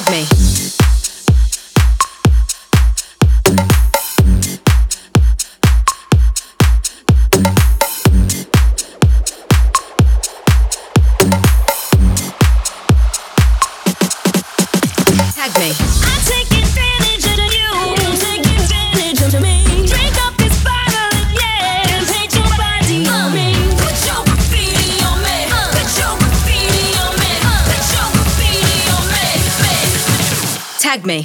tag me. Tag me.